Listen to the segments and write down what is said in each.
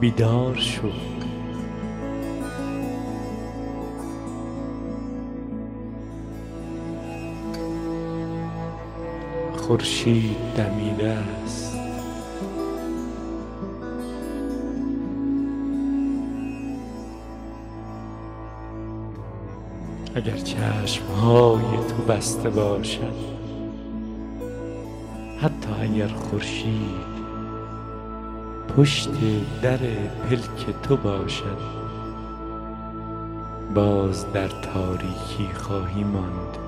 بیدار شو. خورشید دمیده است. اگر چشمهای تو بسته باشد حتی اگر خورشید پشت در پلک تو باشد. باز در تاریکی خواهی ماند.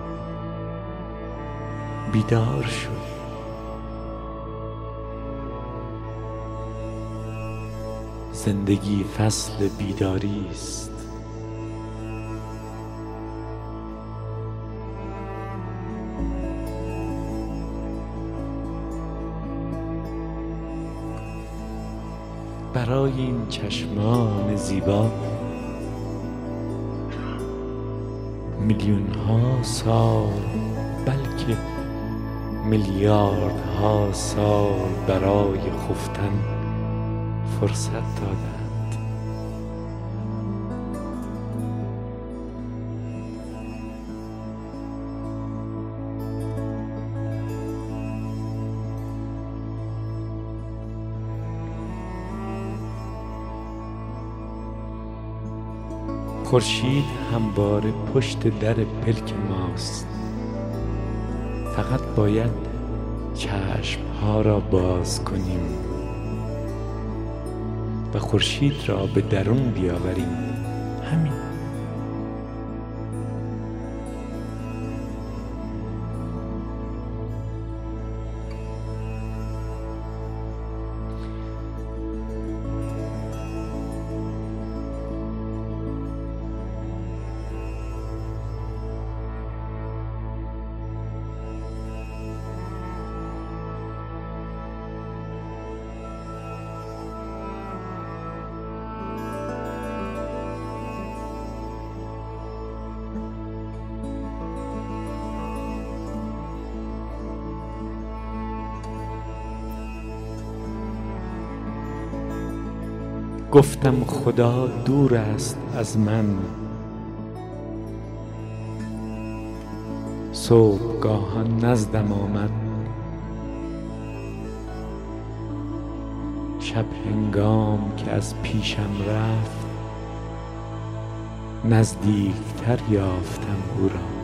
بیدار شو زندگی فصل بیداری است برای این چشمان زیبا. میلیون ها سال بلکه میلیاردها سال برای خفتن فرصت دادند خورشید همواره پشت در پلک ماست. فقط باید چشم ها را باز کنیم و خورشید را به درون بیاوریم. همین. گفتم خدا دور است از من. صبحگاهان نزدم آمد. شب هنگام که از پیشم رفت نزدیکتر یافتم او را.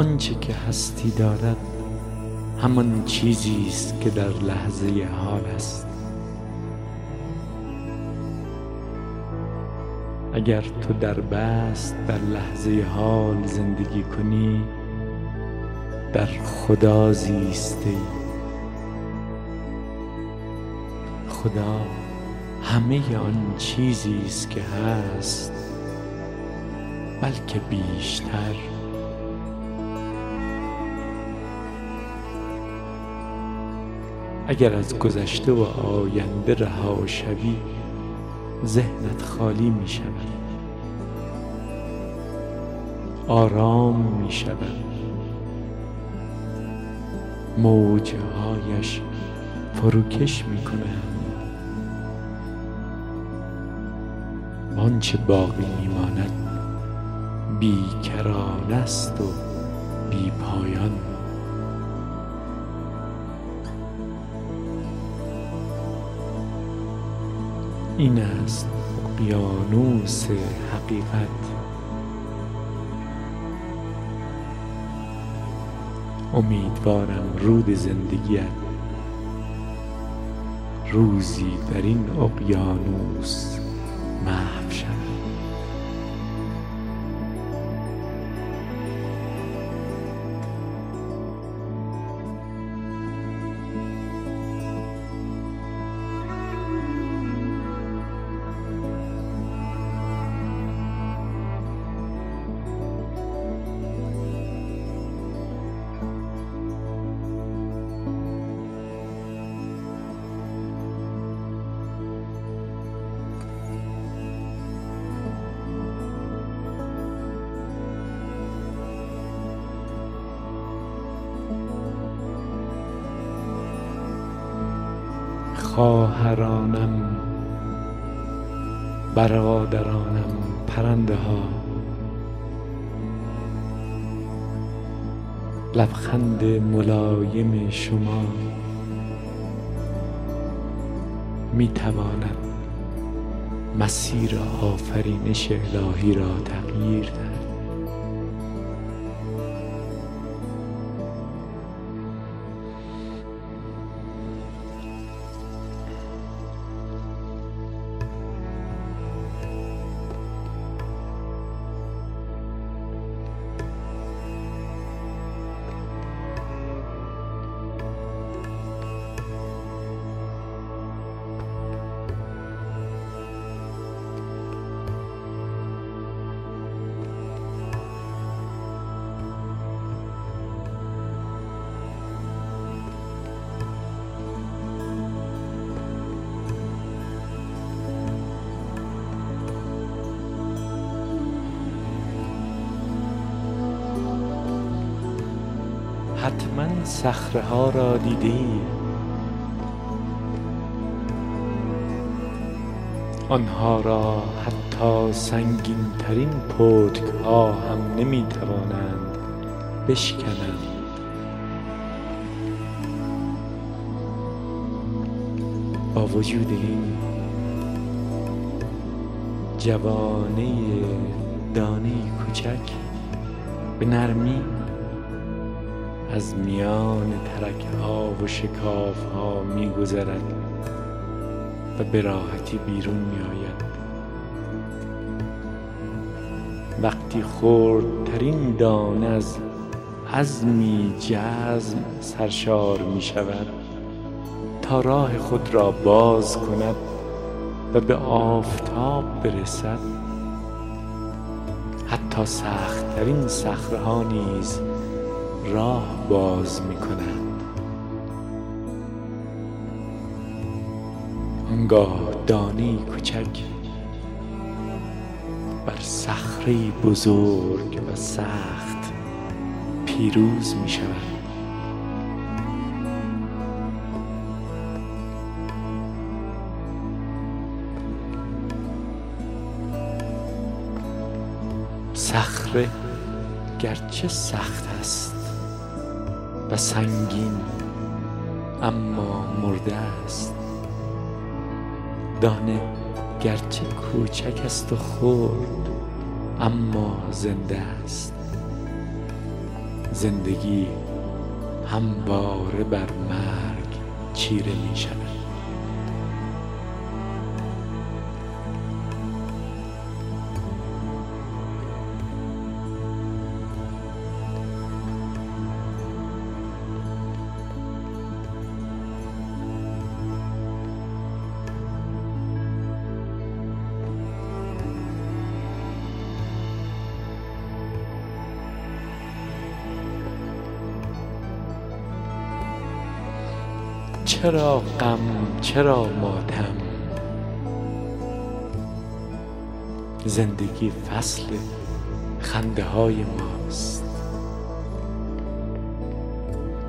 آنچه که هستی دارد همان چیزی است که در لحظه حال است. اگر تو در بست در لحظه حال زندگی کنی در خدا زیسته خدا همه آن چیزی است که هست بلکه بیشتر اگر از گذشته و آینده رها شوی ذهنت خالی می شود. آرام می شود. موجهایش فروکش می کنند. آنچه باقی می ماند بیکران است و بی پایان این است اقیانوس حقیقت. امیدوارم رود زندگیت روزی در این اقیانوس محو شود. خواهرانم برادرانم پرنده ها لبخند ملایم شما می تواند مسیر آفرینش الهی را تغییر دهد. صخره ها را دیده ای آنها را حتی سنگین ترین پتک ها هم نمی توانند بشکنند. با وجود این جوانه دانه کوچک به نرمی از میان ترک ها و شکاف ها می گذرد و به راحتی بیرون می آید وقتی خردترین دانه از عزمی جزم سرشار می شود تا راه خود را باز کند و به آفتاب برسد حتی سختترین صخره ها نیز راه باز می کنند آنگاه دانه کوچک بر صخره بزرگ و سخت پیروز می شود صخره گرچه سخت است و سنگین اما مرده است. دانه گرچه کوچک است و خرد اما زنده است. زندگی همواره بر مرگ چیره می شود چرا غم چرا ماتم؟ زندگی فصل خنده های ماست.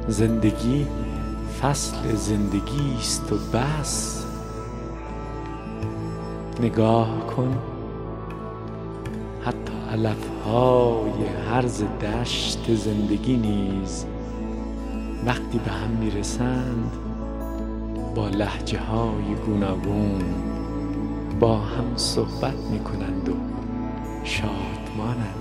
زندگی فصل زندگی است و بس. نگاه کن حتی علف های هرز دشت زندگی نیز وقتی به هم می‌رسند با لحجه های گوناگون با هم صحبت می کنند و شادمانند.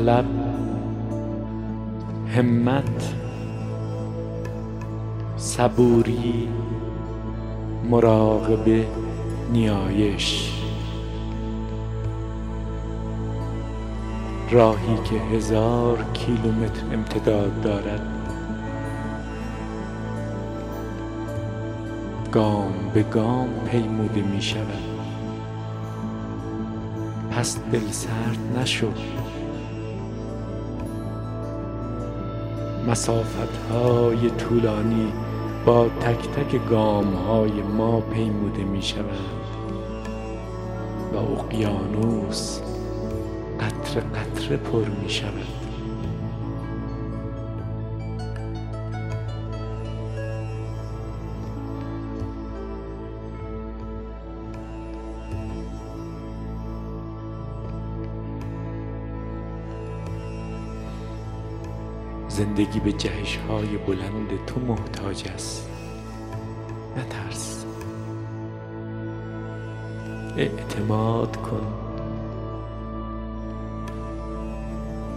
طلب همت صبوری مراقبه نیایش. راهی که هزار کیلومتر امتداد دارد. گام به گام پیموده می شود پس دل سرد نشو. مسافت های طولانی با تک تک گام های ما پیموده می شود و اقیانوس قطر قطره پر می شود زندگی به جهش های بلند تو محتاج است. نترس. اعتماد کن.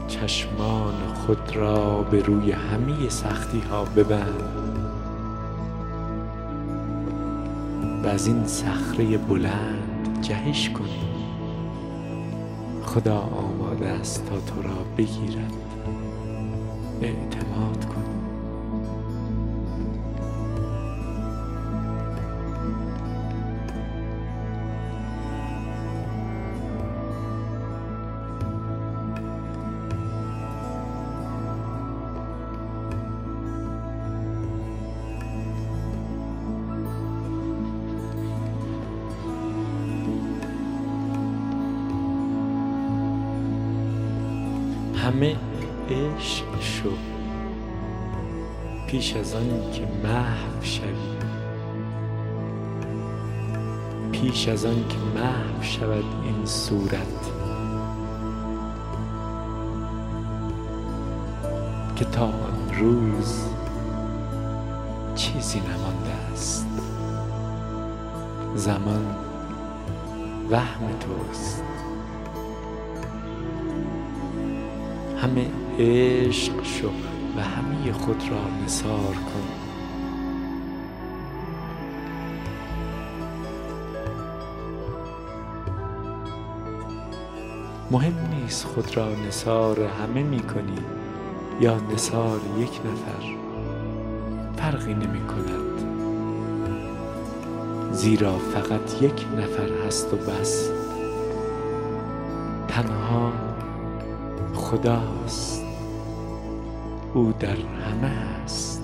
چشمان خود را به روی همه سختی ها ببند. و از این صخره بلند جهش کن. خدا آماده است تا تو را بگیرد. اعتماد کن. پیش از آن که محو شود این صورت. که تا آن روز چیزی نمانده است. زمان وهم توست. همه عشق شو و همه خود را نثار کن. مهم نیست خود را نثار همه می کنی یا نثار یک نفر. فرقی نمی کند زیرا فقط یک نفر هست و بس. تنها خداست او در همه است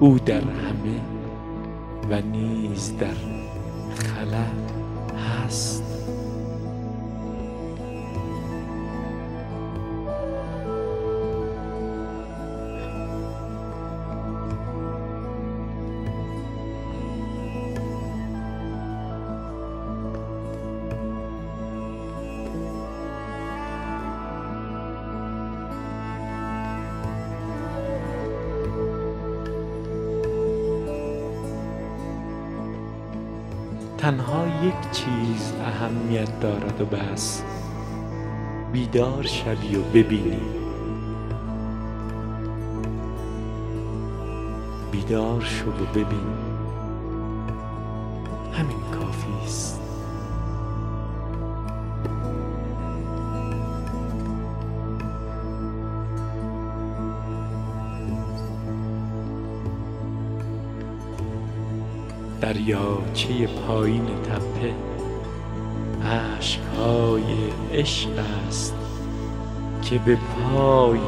او در همه و نیز در خلا هست. تنها یک چیز اهمیت دارد و بس بیدار شوی و ببینی. بیدار شو و ببین. دریاچه پایین تپه. اشکهای عشق است که به پای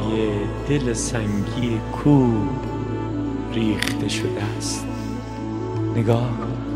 دل سنگی کو ریخته شده است. نگاه کن.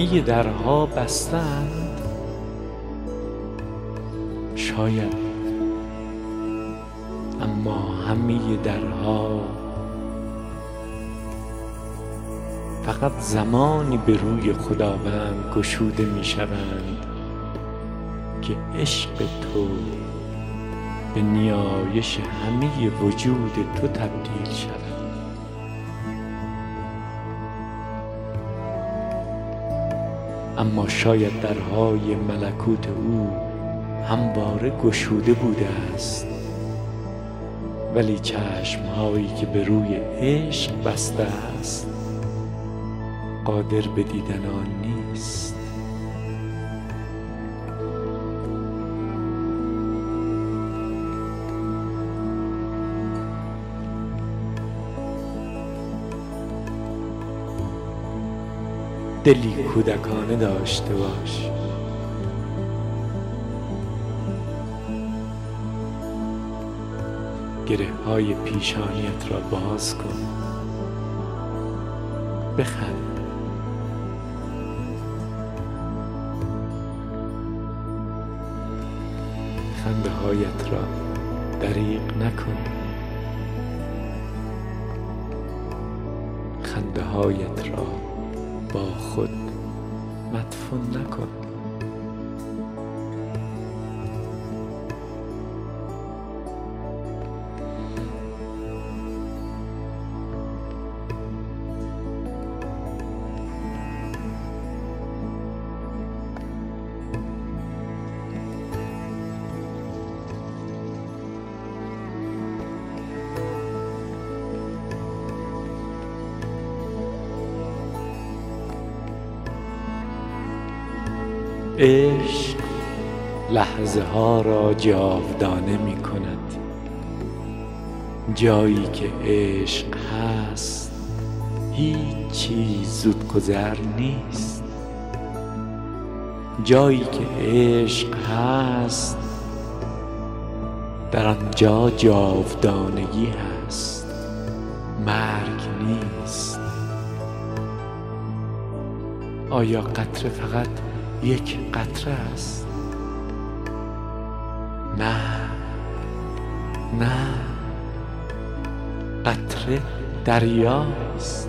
همه درها بستند. شاید. اما همه درها فقط زمانی به روی خداوند گشوده می شوند که عشق تو به نیایش همه وجود تو تبدیل شود. اما شاید درهای ملکوت او همواره گشوده بوده است. ولی چشمهایی که به روی عشق بسته است قادر به دیدن آن نیست. دلی کودکانه داشته باش. گره های پیشانیت را باز کن. بخند. خنده هایت را دریق نکن. خنده هایت را با خود مدفون نکن. عشق لحظه ها را جاودانه می کند. جایی که عشق هست هیچ چیز زودگذر نیست. جایی که عشق هست در آنجا جاودانگی هست. مرگ نیست. آیا قطره فقط یک قطره است. نه نه. قطره دریاست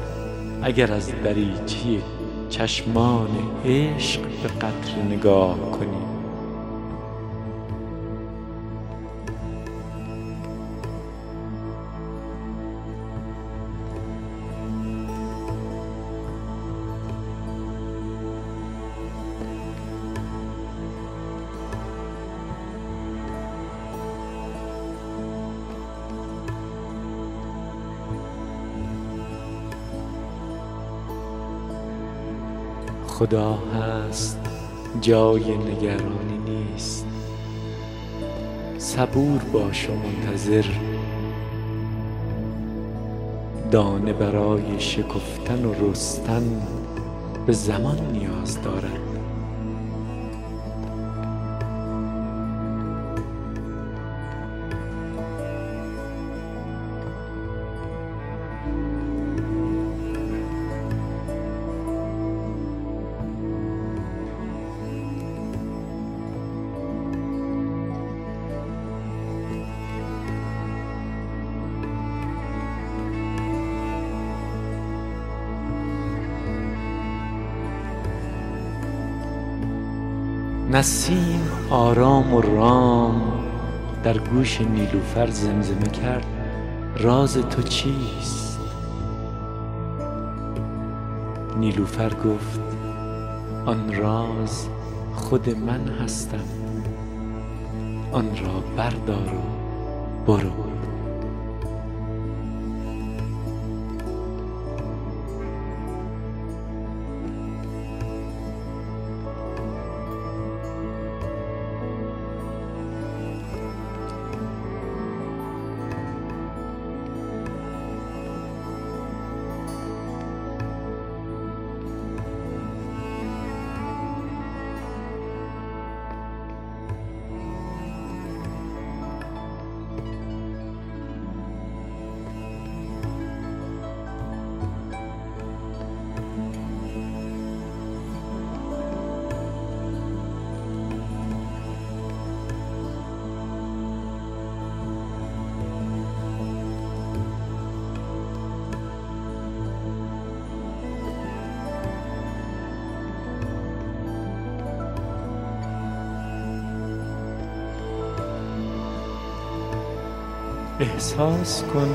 اگر از دریچه چشمان عشق به قطره نگاه کنی خدا هست جای نگرانی نیست. صبور باش و منتظر. دانه برای شکفتن و رستن به زمان نیاز دارد. نسیم آرام و رام در گوش نیلوفر زمزمه کرد. راز تو چیست؟ نیلوفر گفت آن راز خود من هستم. آن را بردار و برو. احساس کن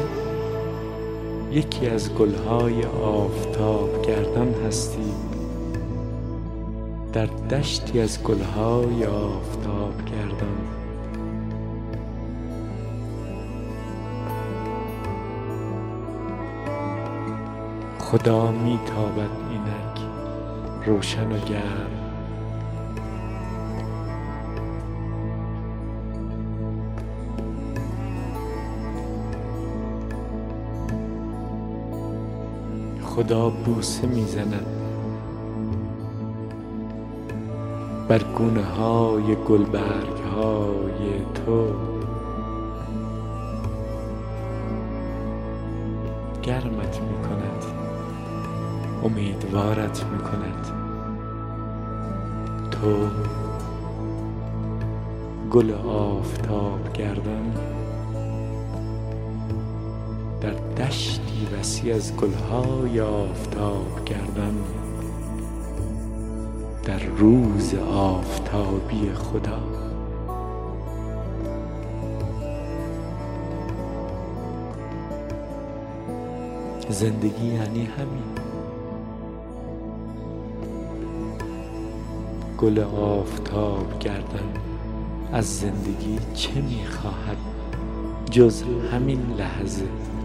یکی از گلهای آفتاب گردان هستی. در دشتی از گلهای آفتاب گردان. خدا می تابد اینک روشن و گرم. خدا بوسه می‌زند بر گونه های گلبرگ های تو. گرمت می کند امیدوارت می کند تو گل آفتاب گردان وسیع از گلهای آفتاب گردان در روز آفتابی خدا. زندگی یعنی همین. گل آفتاب گردن از زندگی چه می‌خواهد؟ جز همین لحظه.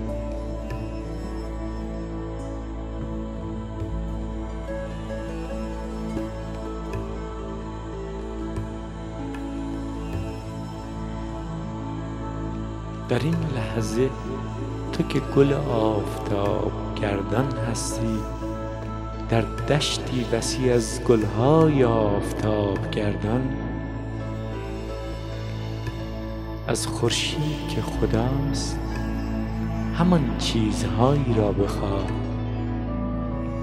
در این لحظه تو که گل آفتاب گردان هستی در دشتی وسیع از گلهای آفتاب گردان. از خورشید که خداست همان چیزهایی را بخواه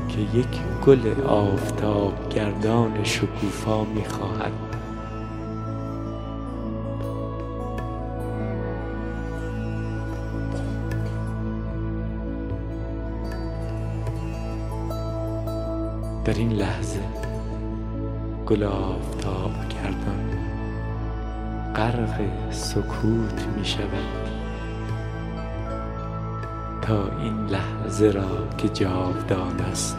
که یک گل آفتاب گردان شکوفا می‌خواهد. در این لحظه گل آفتاب گردان. غرق سکوت می شود. تا این لحظه را که جاودان است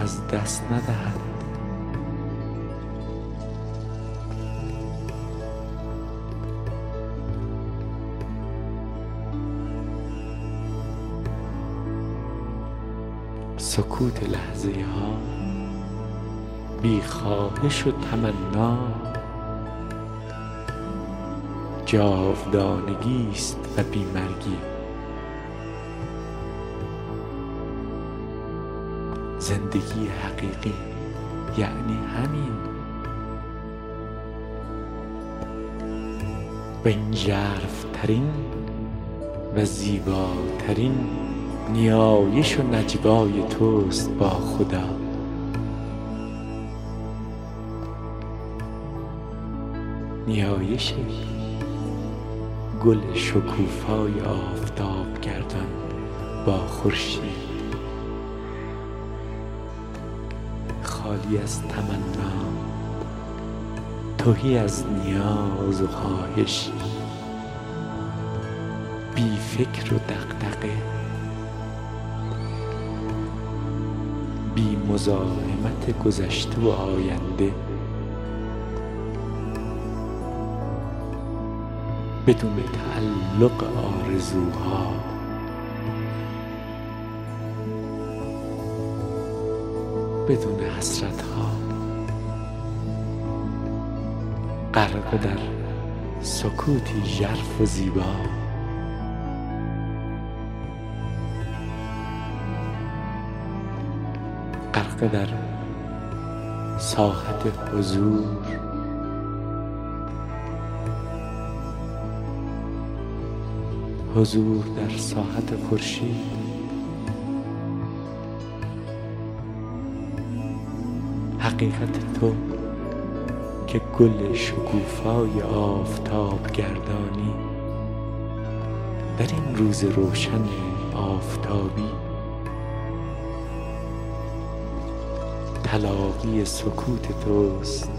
از دست ندهد. سکوت لحظه ها بی خواهش و تمنا. جاودانگی است و بی مرگی. زندگی حقیقی یعنی همین. و این ژرفترین و زیباترین نیایش و نجوای توست با خدا. نیایش گل شکوفای آفتاب گردان با خورشید. خالی از تمنا تهی از نیاز و خواهش بی فکر و دقدقه بی مزاحمت گذشته و آینده. بدون تعلق آرزوها. بدون حسرت ها غرق در سکوتی ژرف و زیبا. غرق در ساحت حضور. حضور در ساحت خورشید. حقیقت تو که گل شکوفای آفتاب گردانی. در این روز روشن آفتابی. تلاقی سکوت توست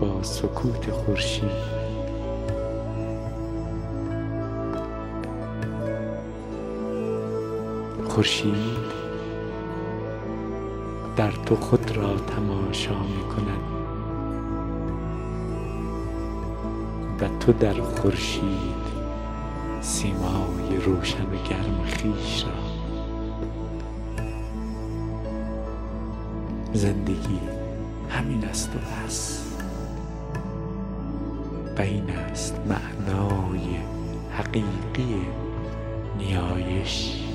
با سکوت خورشید. خورشید در تو خود را تماشا می کند و تو در خورشید سیمای روشن گرم خویش را زندگی همین است و بس. و این است معنای حقیقی نیایش.